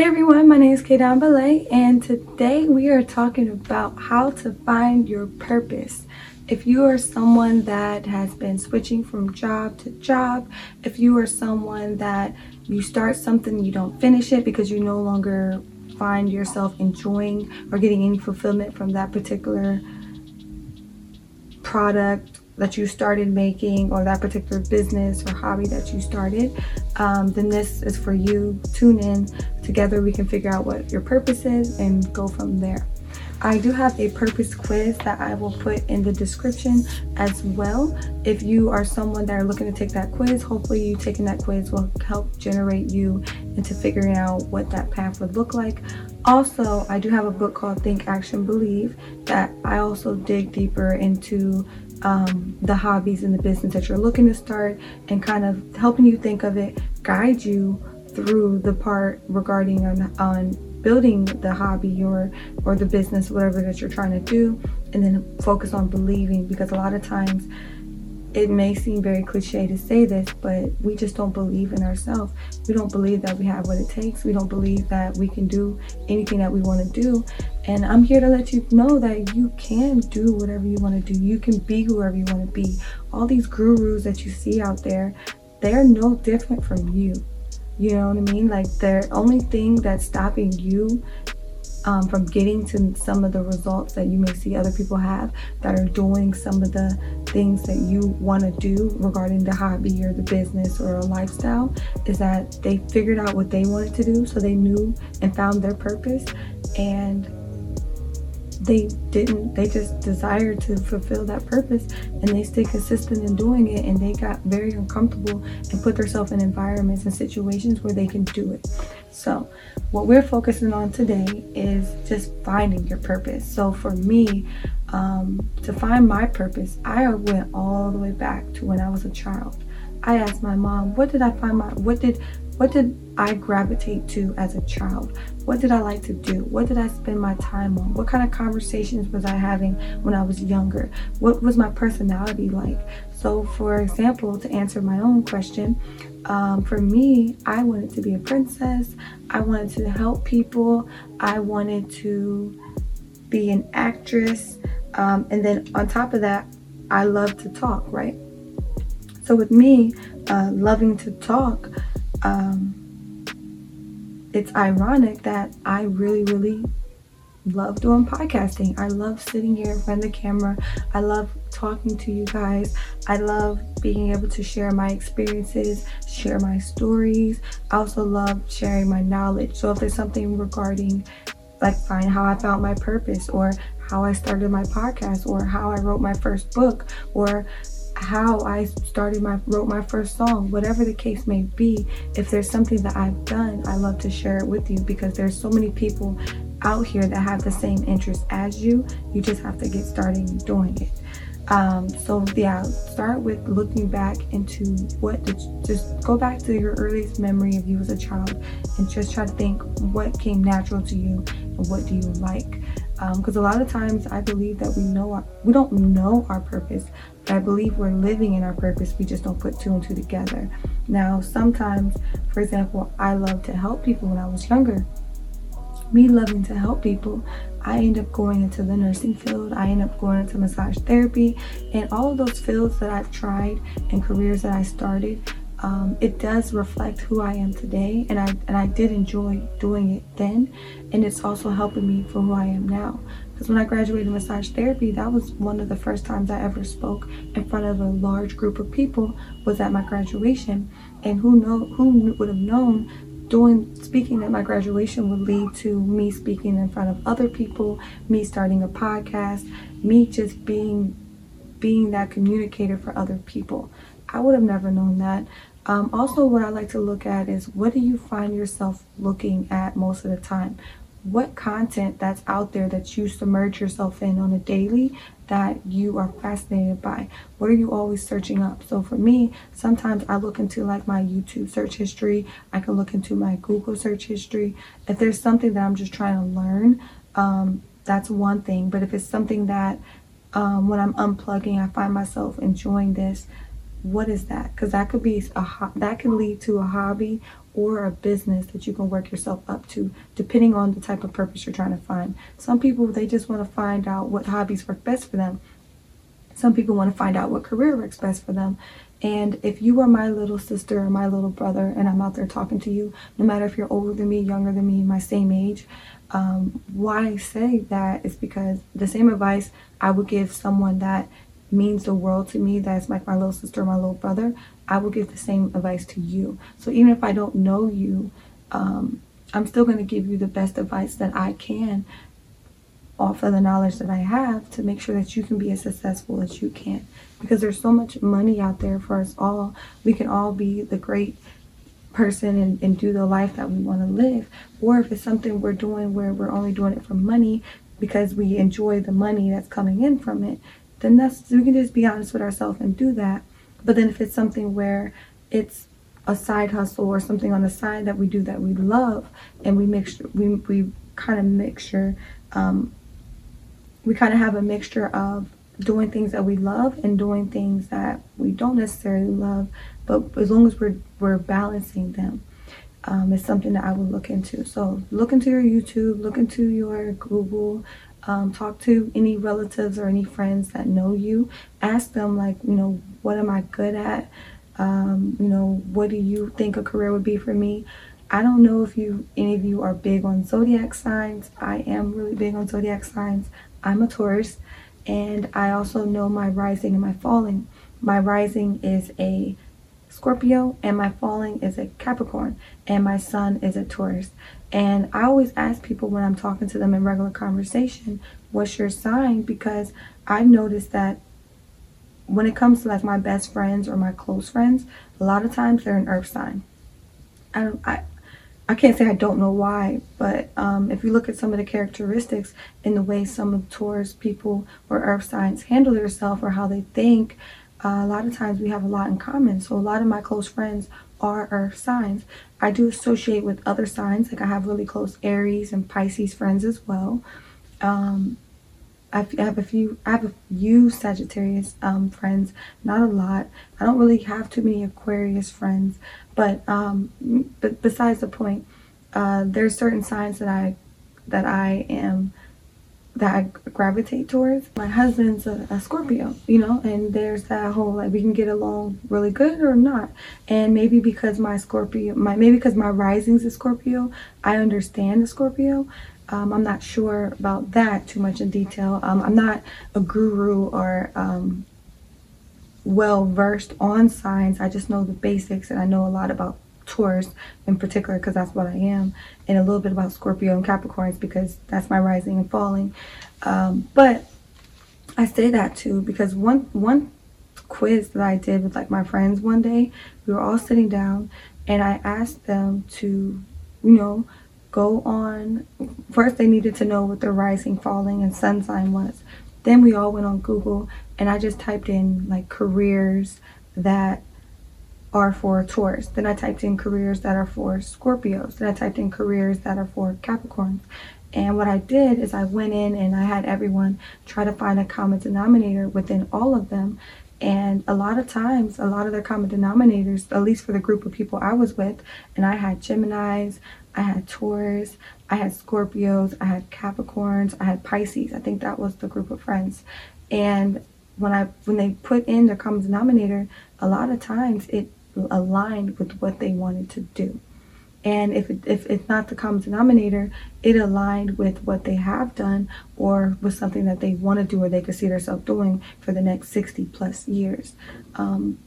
Hey everyone, my name is Kaydan Belay, and today we are talking about how to find your purpose. If you are someone that has been switching from job to job, if you are someone that you start something, you don't finish it because you no longer find yourself enjoying or getting any fulfillment from that particular product that you started making or that particular business or hobby that you started, um, then this is for you. Tune in. Together we can figure out what your purpose is and go from there. I do have a purpose quiz that I will put in the description as well. If you are someone that are looking to take that quiz, hopefully you taking that quiz will help generate you into figuring out what that path would look like. Also, I do have a book called Think Action Believe that I also dig deeper into um, the hobbies and the business that you're looking to start and kind of helping you think of it, guide you through the part regarding on, on building the hobby or or the business whatever that you're trying to do and then focus on believing because a lot of times it may seem very cliche to say this, but we just don't believe in ourselves. We don't believe that we have what it takes. We don't believe that we can do anything that we want to do. And I'm here to let you know that you can do whatever you want to do. You can be whoever you want to be. All these gurus that you see out there, they're no different from you. You know what I mean? Like the only thing that's stopping you um, from getting to some of the results that you may see other people have that are doing some of the things that you want to do regarding the hobby or the business or a lifestyle is that they figured out what they wanted to do so they knew and found their purpose and they didn't they just desired to fulfill that purpose and they stayed consistent in doing it and they got very uncomfortable and put themselves in environments and situations where they can do it. So what we're focusing on today is just finding your purpose. So for me um, to find my purpose i went all the way back to when i was a child i asked my mom what did i find my what did what did I gravitate to as a child? What did I like to do? What did I spend my time on? What kind of conversations was I having when I was younger? What was my personality like? So, for example, to answer my own question, um, for me, I wanted to be a princess. I wanted to help people. I wanted to be an actress. Um, and then on top of that, I love to talk, right? So, with me uh, loving to talk, um, it's ironic that I really, really love doing podcasting. I love sitting here in front of the camera. I love talking to you guys. I love being able to share my experiences, share my stories. I also love sharing my knowledge. So if there's something regarding like find how I found my purpose or how I started my podcast or how I wrote my first book or how I started my wrote my first song, whatever the case may be, if there's something that I've done, I love to share it with you because there's so many people out here that have the same interest as you. You just have to get started doing it. Um, so yeah, start with looking back into what did you, just go back to your earliest memory of you as a child and just try to think what came natural to you and what do you like because um, a lot of times I believe that we know our, we don't know our purpose, but I believe we're living in our purpose. We just don't put two and two together. Now, sometimes, for example, I love to help people when I was younger. Me loving to help people, I end up going into the nursing field. I end up going into massage therapy, and all of those fields that I've tried and careers that I started um, it does reflect who I am today, and I and I did enjoy doing it then, and it's also helping me for who I am now. Because when I graduated massage therapy, that was one of the first times I ever spoke in front of a large group of people was at my graduation, and who know who would have known doing speaking at my graduation would lead to me speaking in front of other people, me starting a podcast, me just being being that communicator for other people. I would have never known that. Um, also, what I like to look at is what do you find yourself looking at most of the time? What content that's out there that you submerge yourself in on a daily that you are fascinated by? What are you always searching up? So for me, sometimes I look into like my YouTube search history. I can look into my Google search history. If there's something that I'm just trying to learn, um, that's one thing. But if it's something that um, when I'm unplugging, I find myself enjoying this what is that because that could be a that can lead to a hobby or a business that you can work yourself up to, depending on the type of purpose you're trying to find. Some people, they just want to find out what hobbies work best for them. Some people want to find out what career works best for them. And if you are my little sister or my little brother, and I'm out there talking to you, no matter if you're older than me, younger than me, my same age, um, why I say that is because the same advice I would give someone that means the world to me, that's like my little sister, my little brother, I will give the same advice to you. So even if I don't know you, um, I'm still going to give you the best advice that I can off of the knowledge that I have to make sure that you can be as successful as you can. Because there's so much money out there for us all. We can all be the great person and, and do the life that we want to live. Or if it's something we're doing where we're only doing it for money because we enjoy the money that's coming in from it, then that's we can just be honest with ourselves and do that. But then if it's something where it's a side hustle or something on the side that we do that we love and we mix we we kind of mixture um, we kind of have a mixture of doing things that we love and doing things that we don't necessarily love but as long as we're we're balancing them um, it's something that I would look into so look into your YouTube look into your Google um, talk to any relatives or any friends that know you. Ask them like you know what am I good at? Um, you know what do you think a career would be for me? I don't know if you any of you are big on zodiac signs. I am really big on zodiac signs. I'm a Taurus and I also know my rising and my falling. My rising is a Scorpio and my falling is a Capricorn and my sun is a Taurus and I always ask people when I'm talking to them in regular conversation, what's your sign? Because I've noticed that when it comes to like my best friends or my close friends, a lot of times they're an earth sign. I don't, I, I can't say I don't know why, but um, if you look at some of the characteristics in the way some of Taurus people or earth signs handle themselves or how they think, uh, a lot of times we have a lot in common. So a lot of my close friends are earth signs. I do associate with other signs, like I have really close Aries and Pisces friends as well. Um, I have a few, I have a few Sagittarius um, friends, not a lot. I don't really have too many Aquarius friends, but um, but besides the point, uh, there's certain signs that I that I am that I gravitate towards. My husband's a, a, Scorpio, you know, and there's that whole like we can get along really good or not. And maybe because my Scorpio, my maybe because my rising's a Scorpio, I understand the Scorpio. Um, I'm not sure about that too much in detail. Um, I'm not a guru or um, well versed on signs. I just know the basics and I know a lot about Taurus in particular because that's what I am, and a little bit about Scorpio and Capricorns because that's my rising and falling. Um, but I say that too because one one quiz that I did with like my friends one day, we were all sitting down, and I asked them to, you know, go on. First, they needed to know what their rising, falling, and sun sign was. Then we all went on Google, and I just typed in like careers that are for Taurus. Then I typed in careers that are for Scorpios. Then I typed in careers that are for Capricorns. And what I did is I went in and I had everyone try to find a common denominator within all of them. And a lot of times, a lot of their common denominators, at least for the group of people I was with, and I had Geminis, I had Taurus, I had Scorpios, I had Capricorns, I had Pisces. I think that was the group of friends. And when I when they put in their common denominator, a lot of times it aligned with what they wanted to do. And if, if it's not the common denominator, it aligned with what they have done or with something that they want to do or they could see themselves doing for the next 60 plus years um,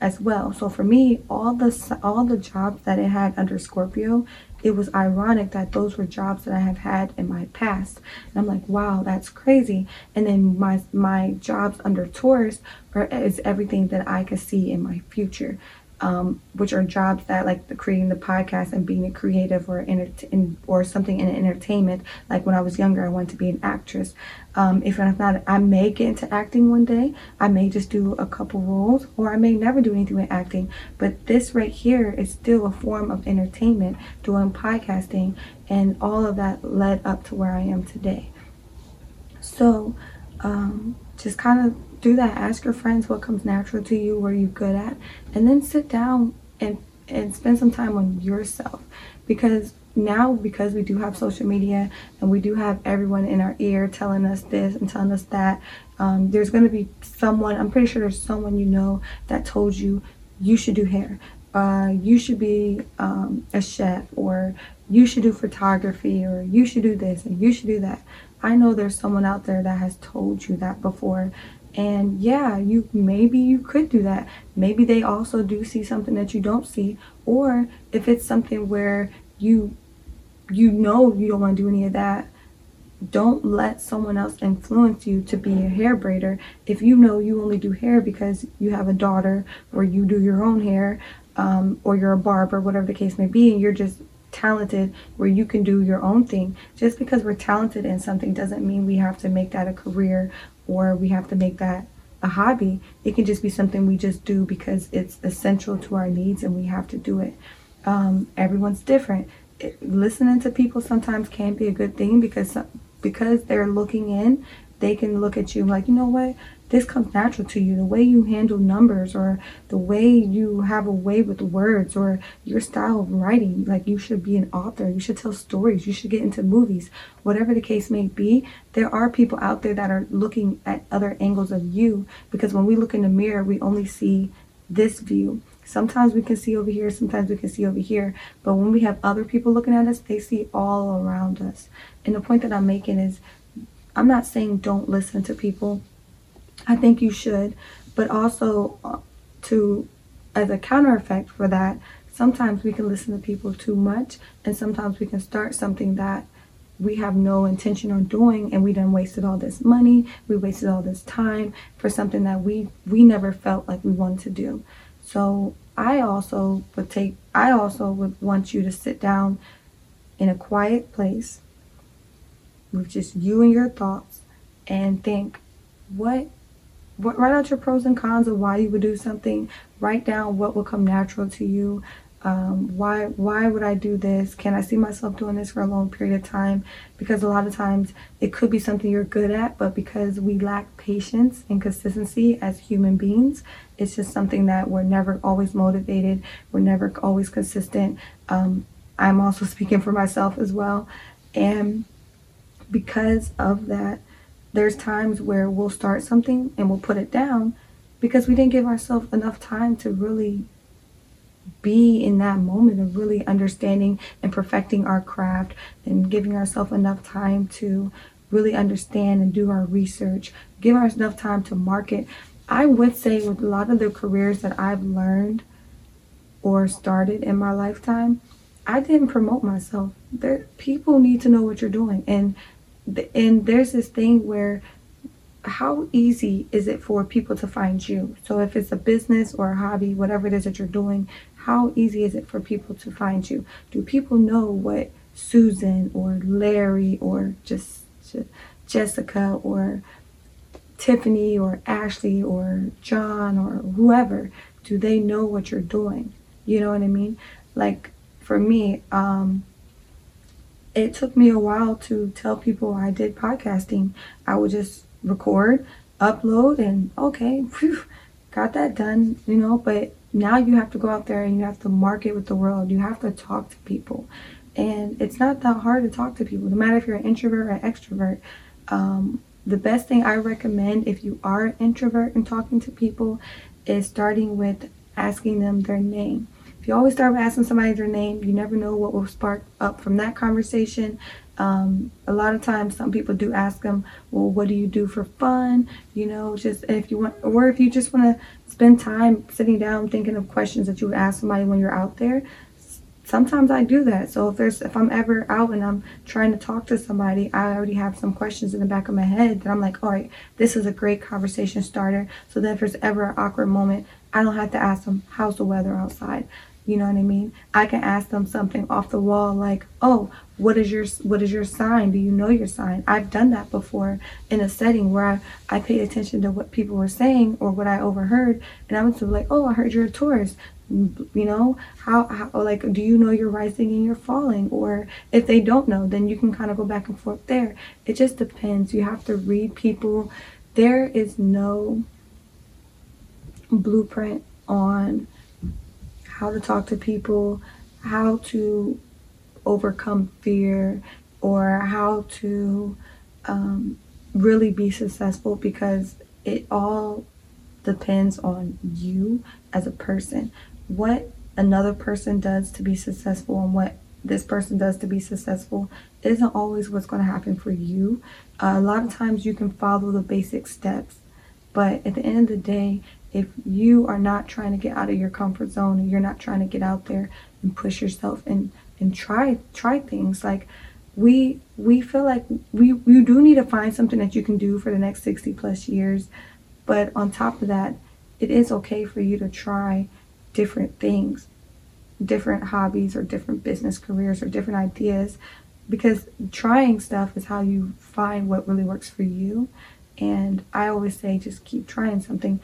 as well. So for me, all the, all the jobs that it had under Scorpio, it was ironic that those were jobs that I have had in my past. And I'm like, wow, that's crazy. And then my my jobs under Taurus are, is everything that I could see in my future um, which are jobs that like the creating the podcast and being a creative or in, or something in entertainment. Like when I was younger, I wanted to be an actress. Um, if not, I may get into acting one day. I may just do a couple roles, or I may never do anything with acting. But this right here is still a form of entertainment, doing podcasting, and all of that led up to where I am today. So, um, just kind of do that. Ask your friends what comes natural to you, what are you good at, and then sit down and and spend some time on yourself. Because now because we do have social media and we do have everyone in our ear telling us this and telling us that um, there's going to be someone i'm pretty sure there's someone you know that told you you should do hair. Uh, you should be um, a chef or you should do photography or you should do this and you should do that i know there's someone out there that has told you that before. And yeah you maybe you could do that. Maybe they also do see something that you don't see. Or if it's something where you you know you don't want to do any of that don't let someone else influence you to be a hair braider. If you know you only do hair because you have a daughter or you do your own hair um, or you're a barber whatever the case may be and you're just talented where you can do your own thing. Just because we're talented in something doesn't mean we have to make that a career or we have to make that a hobby. It can just be something we just do because it's essential to our needs and we have to do it. Um, everyone's different. Listening to people sometimes can be a good thing because because they're looking in they can look at you like you know what this comes natural to you the way you handle numbers or the way you have a way with words or your style of writing like you should be an author you should tell stories you should get into movies whatever the case may be there are people out there that are looking at other angles of you because when we look in the mirror we only see this view Sometimes we can see over here, sometimes we can see over here. But when we have other people looking at us, they see all around us. And the point that I'm making is I'm not saying don't listen to people. I think you should. But also, uh, to as a counter effect for that, sometimes we can listen to people too much, and sometimes we can start something that we have no intention on doing and we done wasted all this money we wasted all this time for something that we we never felt like we wanted to do so I also would take, I also would want you to sit down in a quiet place with just you and your thoughts and think, what, what, write out your pros and cons of why you would do something. Write down what will come natural to you. Um, why why would I do this? Can I see myself doing this for a long period of time? Because a lot of times it could be something you're good at, but because we lack patience and consistency as human beings, it's just something that we're never always motivated. We're never always consistent. Um, I'm also speaking for myself as well, and because of that, there's times where we'll start something and we'll put it down because we didn't give ourselves enough time to really be in that moment of really understanding and perfecting our craft and giving ourselves enough time to really understand and do our research, give us enough time to market. I would say with a lot of the careers that I've learned or started in my lifetime, I didn't promote myself. There, people need to know what you're doing, and and there's this thing where how easy is it for people to find you? So if it's a business or a hobby, whatever it is that you're doing, how easy is it for people to find you? Do people know what Susan or Larry or just Jessica or Tiffany or Ashley or John or whoever, do they know what you're doing? You know what I mean? Like for me, um, it took me a while to tell people I did podcasting. I would just record, upload, and okay, whew, got that done, you know. But now you have to go out there and you have to market with the world. You have to talk to people. And it's not that hard to talk to people, no matter if you're an introvert or an extrovert. Um, the best thing I recommend if you are an introvert and talking to people is starting with asking them their name. You always start by asking somebody their name, you never know what will spark up from that conversation. Um, a lot of times, some people do ask them, "Well, what do you do for fun?" You know, just if you want, or if you just want to spend time sitting down thinking of questions that you would ask somebody when you're out there. Sometimes I do that. So if there's if I'm ever out and I'm trying to talk to somebody, I already have some questions in the back of my head that I'm like, all right, this is a great conversation starter. So that if there's ever an awkward moment, I don't have to ask them, how's the weather outside? You know what I mean? I can ask them something off the wall like, "Oh, what is your what is your sign? Do you know your sign?" I've done that before in a setting where I, I paid attention to what people were saying or what I overheard, and I was like, "Oh, I heard you're a Taurus." You know how, how like do you know you're rising and you're falling or if they don't know then you can kind of go back and forth there it just depends you have to read people there is no blueprint on how to talk to people, how to overcome fear, or how to um, really be successful because it all depends on you as a person. What another person does to be successful and what this person does to be successful isn't always what's going to happen for you. Uh, a lot of times you can follow the basic steps, but at the end of the day, if you are not trying to get out of your comfort zone and you're not trying to get out there and push yourself and and try try things like we we feel like we you do need to find something that you can do for the next 60 plus years. But on top of that it is okay for you to try different things different hobbies or different business careers or different ideas because trying stuff is how you find what really works for you. And i always say just keep trying something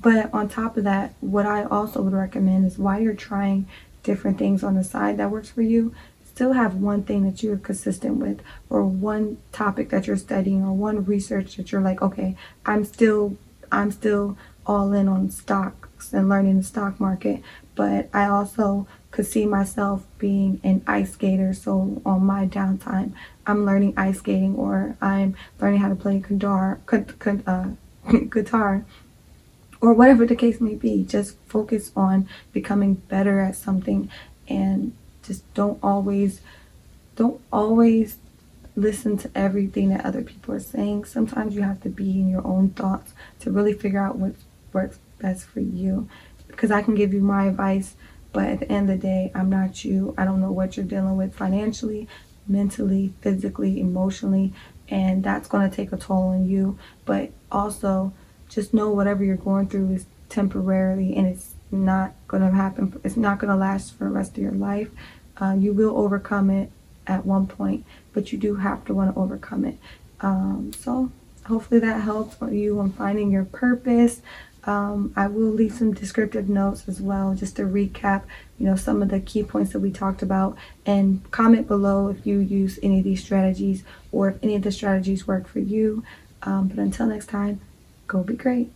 but on top of that what i also would recommend is while you're trying different things on the side that works for you still have one thing that you're consistent with or one topic that you're studying or one research that you're like okay i'm still i'm still all in on stocks and learning the stock market but I also could see myself being an ice skater. So on my downtime, I'm learning ice skating or I'm learning how to play guitar, uh, guitar, or whatever the case may be. Just focus on becoming better at something, and just don't always, don't always listen to everything that other people are saying. Sometimes you have to be in your own thoughts to really figure out what works best for you because I can give you my advice, but at the end of the day, I'm not you. I don't know what you're dealing with financially, mentally, physically, emotionally, and that's going to take a toll on you. But also, just know whatever you're going through is temporarily and it's not going to happen, it's not going to last for the rest of your life. Uh, you will overcome it at one point, but you do have to want to overcome it. Um, so, hopefully, that helps you on finding your purpose. Um, I will leave some descriptive notes as well, just to recap, you know, some of the key points that we talked about, and comment below if you use any of these strategies or if any of the strategies work for you. Um, but until next time, go be great.